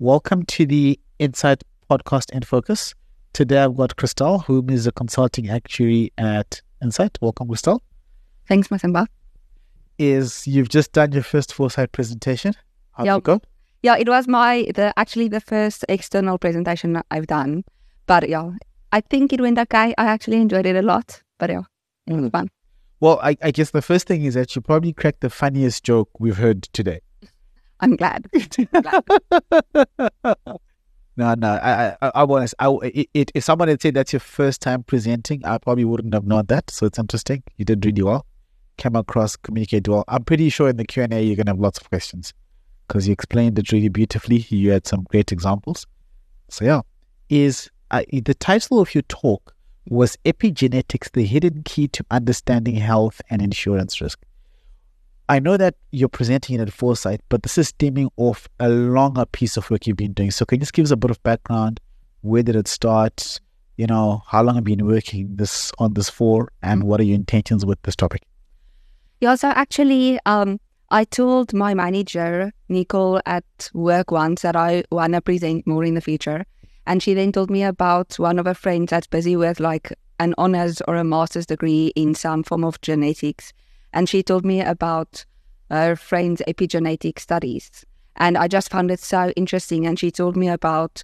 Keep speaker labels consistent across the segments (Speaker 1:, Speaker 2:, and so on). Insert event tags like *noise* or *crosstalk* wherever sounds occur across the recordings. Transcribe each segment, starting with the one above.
Speaker 1: Welcome to the Insight Podcast in Focus. Today I've got Christelle, who is a consulting actuary at Insight. Welcome, Christelle.
Speaker 2: Thanks, Masimba.
Speaker 1: Is you've just done your first foresight presentation. How'd
Speaker 2: Yep.
Speaker 1: it go?
Speaker 2: Yeah, it was my the actually the first external presentation I've done. But yeah, I think it went okay. I actually enjoyed it a lot. But yeah, it was hmm. fun.
Speaker 1: Well, I, I guess the first thing is that you probably cracked the funniest joke we've heard today.
Speaker 2: I'm glad. *laughs* *laughs*
Speaker 1: No, no, I, I, I want to. I, it, it, if someone had said that's your first time presenting, I probably wouldn't have known that. So it's interesting. You did really well. Came across, communicated well. I'm pretty sure in the Q and A you're gonna have lots of questions because you explained it really beautifully. You had some great examples. So yeah, is uh, the title of your talk was epigenetics: the hidden key to understanding health and insurance risk. I know that you're presenting it at Foresight, but this is stemming off a longer piece of work you've been doing. So can you just give us a bit of background? Where did it start? You know, how long have you been working this on this for, and what are your intentions with this topic?
Speaker 2: Yeah, so actually, um, I told my manager, Nicole, at work once that I want to present more in the future. And she then told me about one of her friends that's busy with like an honors or a master's degree in some form of genetics. And she told me about her friend's epigenetic studies. And I just found it so interesting. And she told me about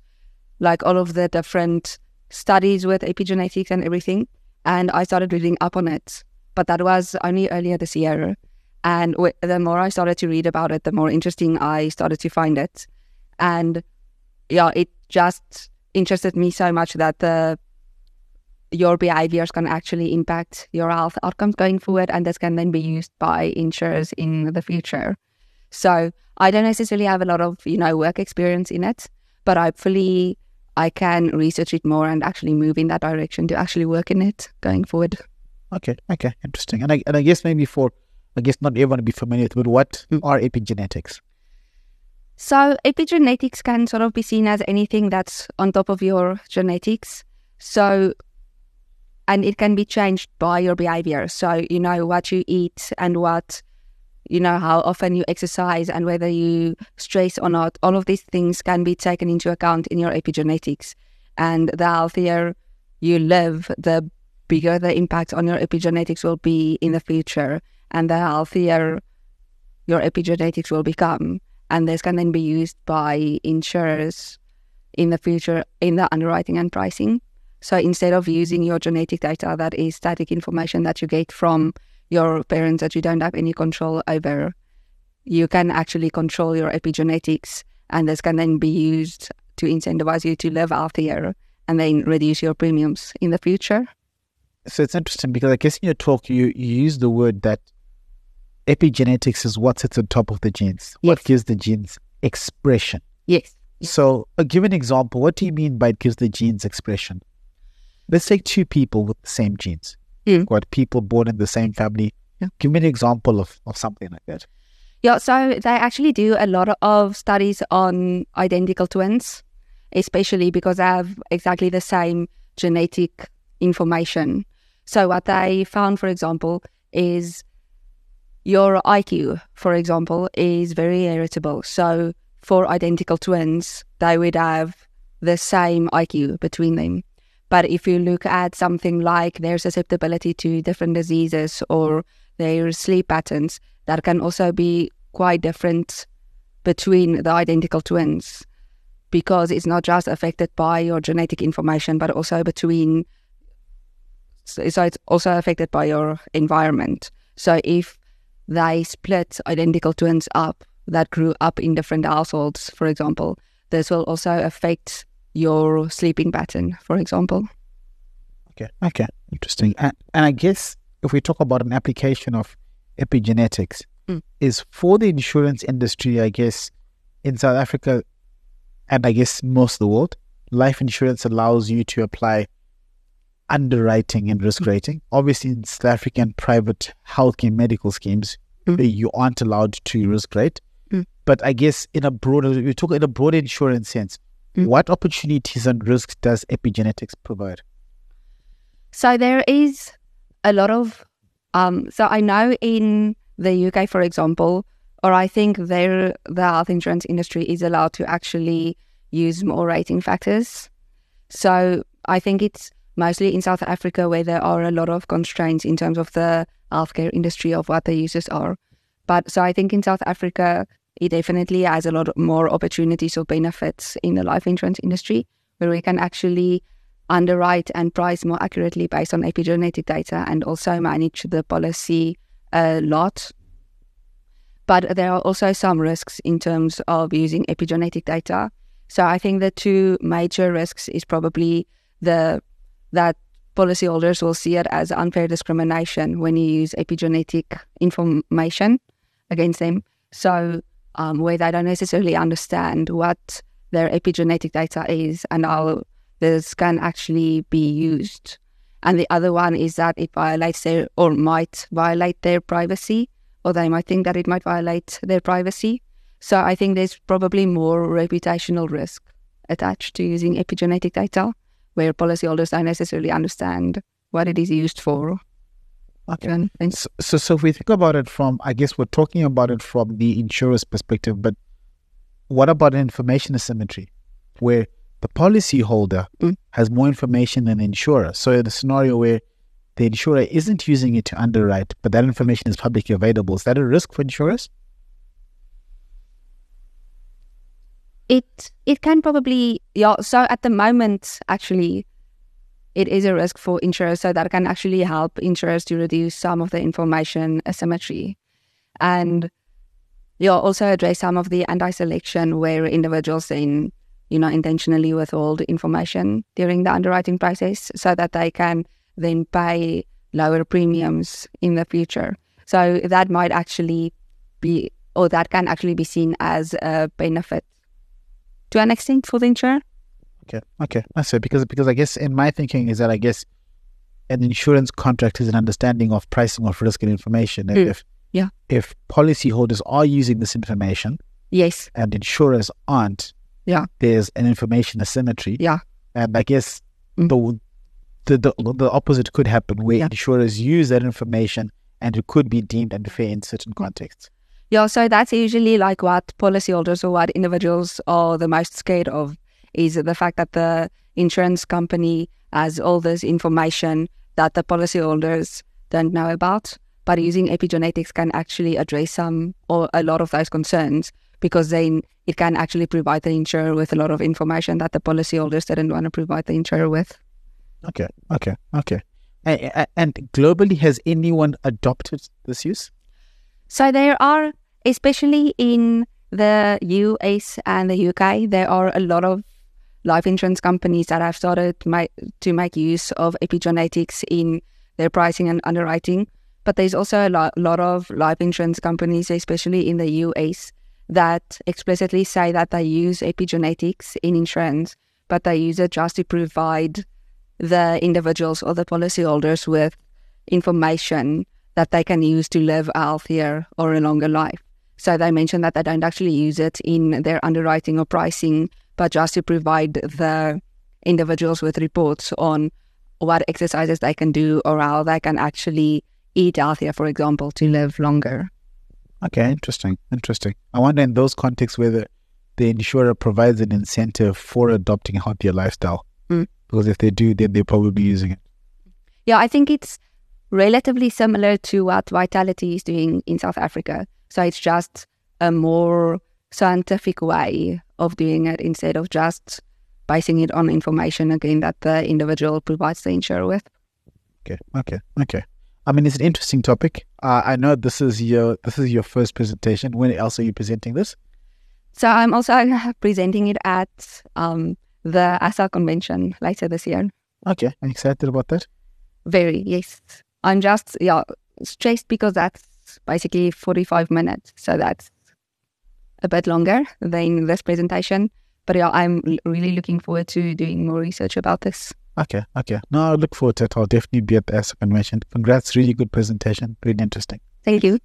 Speaker 2: like all of the different studies with epigenetics and everything. And I started reading up on it. But that was only earlier this year. And w- the more I started to read about it, the more interesting I started to find it. And yeah, it just interested me so much that the your behaviors can actually impact your health outcomes going forward, and this can then be used by insurers in the future. So I don't necessarily have a lot of you know work experience in it, but hopefully I can research it more and actually move in that direction to actually work in it going forward.
Speaker 1: Okay, okay, interesting. And I and I guess maybe for I guess not everyone to be familiar with, but what are epigenetics?
Speaker 2: So epigenetics can sort of be seen as anything that's on top of your genetics. So and it can be changed by your behavior. So you know what you eat and what you know how often you exercise and whether you stress or not. All of these things can be taken into account in your epigenetics. And the healthier you live, the bigger the impact on your epigenetics will be in the future and the healthier your epigenetics will become and this can then be used by insurers in the future in the underwriting and pricing. So instead of using your genetic data, that is static information that you get from your parents that you don't have any control over, you can actually control your epigenetics, and this can then be used to incentivize you to live healthier and then reduce your premiums in the future.
Speaker 1: So it's interesting because I guess in your talk you, you use the word that epigenetics is what sits on top of the genes, what gives the genes expression.
Speaker 2: Yes.
Speaker 1: So, uh, give an example. What do you mean by it gives the genes expression? Let's take two people with the same genes.
Speaker 2: Mm.
Speaker 1: Got people born in the same family.
Speaker 2: Yeah.
Speaker 1: Give me an example of, of something like that.
Speaker 2: Yeah, so they actually do a lot of studies on identical twins, especially because they have exactly the same genetic information. So, what they found, for example, is your IQ, for example, is very heritable. So, for identical twins, they would have the same IQ between them. But if you look at something like their susceptibility to different diseases or their sleep patterns, that can also be quite different between the identical twins because it's not just affected by your genetic information, but also between. So it's also affected by your environment. So if they split identical twins up that grew up in different households, for example, this will also affect your sleeping pattern, for example.
Speaker 1: Okay. Okay. Interesting. And, and I guess if we talk about an application of epigenetics,
Speaker 2: Mm.
Speaker 1: is for the insurance industry, I guess, in South Africa and I guess most of the world, life insurance allows you to apply underwriting and risk rating. Obviously, in South African private health healthcare medical schemes,
Speaker 2: Mm.
Speaker 1: uh, you aren't allowed to risk rate.
Speaker 2: Mm.
Speaker 1: But I guess in a broader, we talk in a broader insurance sense,
Speaker 2: Mm.
Speaker 1: What opportunities and risks does epigenetics provide?
Speaker 2: So there is a lot of um so I know in the UK for example, or I think there the health insurance industry is allowed to actually use more rating factors. So I think it's mostly in South Africa where there are a lot of constraints in terms of the healthcare industry of what the users are. But so I think in South Africa, it definitely has a lot more opportunities or benefits in the life insurance industry where we can actually underwrite and price more accurately based on epigenetic data and also manage the policy a lot. But there are also some risks in terms of using epigenetic data. So I think the two major risks is probably the that policyholders will see it as unfair discrimination when you use epigenetic information against them. So, um, where they don't necessarily understand what their epigenetic data is and how this can actually be used. And the other one is that it violates their or might violate their privacy, or they might think that it might violate their privacy. So I think there's probably more reputational risk attached to using epigenetic data where policyholders don't necessarily understand what it is used for.
Speaker 1: Okay. So, so, so if we think about it from, I guess we're talking about it from the insurer's perspective, but what about information asymmetry, where the policyholder mm. has more information than the insurer? So in a scenario where the insurer isn't using it to underwrite, but that information is publicly available, is that a risk for insurers?
Speaker 2: it it can probably yeah. So at the moment, actually, it is a risk for insurers. So that can actually help insurers to reduce some of the information asymmetry, and yeah, also address some of the anti-selection where individuals then you know intentionally withhold information during the underwriting process, so that they can then pay lower premiums in the future. So that might actually be, or that can actually be seen as a benefit to an extent for the insurer.
Speaker 1: Okay, okay, I see. Because because I guess in my thinking is that I guess an insurance contract is an understanding of pricing of risk and information.
Speaker 2: Mm.
Speaker 1: If
Speaker 2: yeah,
Speaker 1: if policyholders are using this information,
Speaker 2: yes,
Speaker 1: and insurers aren't,
Speaker 2: yeah,
Speaker 1: there's an information asymmetry.
Speaker 2: Yeah,
Speaker 1: and I guess mm. the, the the the opposite could happen where yeah. insurers use that information and it could be deemed unfair in certain contexts.
Speaker 2: Yeah, so that's usually like what policyholders or what individuals are the most scared of is the fact that the insurance company has all this information that the policyholders don't know about. But mm. using epigenetics can actually address some or a lot of those concerns because then it can actually provide the insurer with a lot of information that the policyholders didn't want to provide the insurer with.
Speaker 1: Okay, okay, okay. And, and globally, has anyone adopted this use?
Speaker 2: So there are especially in the US and the UK, there are a lot of life insurance companies that have started to make use of epigenetics in their pricing and underwriting. But there's also a lot, lot of life insurance companies, especially in the US, that explicitly say that they use epigenetics in insurance, but they use it just to provide the individuals or the policyholders with information that they can use to live a healthier or a longer life. So they mentioned that they don't actually use it in their underwriting or pricing, but just to provide the individuals with reports on what exercises they can do or how they can actually eat healthier, for example, to live longer.
Speaker 1: Okay, interesting. Interesting. I wonder in those contexts whether the insurer provides an incentive for adopting a healthier lifestyle.
Speaker 2: Mm.
Speaker 1: Because if they do, then they're probably using it.
Speaker 2: Yeah, I think it's relatively similar to what Vitality is doing in South Africa. So it's just a more scientific way of doing it instead of just basing it on information again that the individual provides the insurer with.
Speaker 1: Okay, okay, okay. I mean, it's an interesting topic. Uh, I know this is your this is your first presentation. When else are you presenting this?
Speaker 2: So I'm also *laughs* presenting it at um, the ASA convention later this year.
Speaker 1: Okay, I'm excited about that.
Speaker 2: Very yes. I'm just yeah stressed because that's basically 45 minutes. So that's a bit longer than this presentation. But yeah, I'm really looking forward to doing more research about this.
Speaker 1: Okay, okay. No, I look forward to it. I'll definitely be at the ASA convention. Congrats, really good presentation. Really interesting.
Speaker 2: Thank you.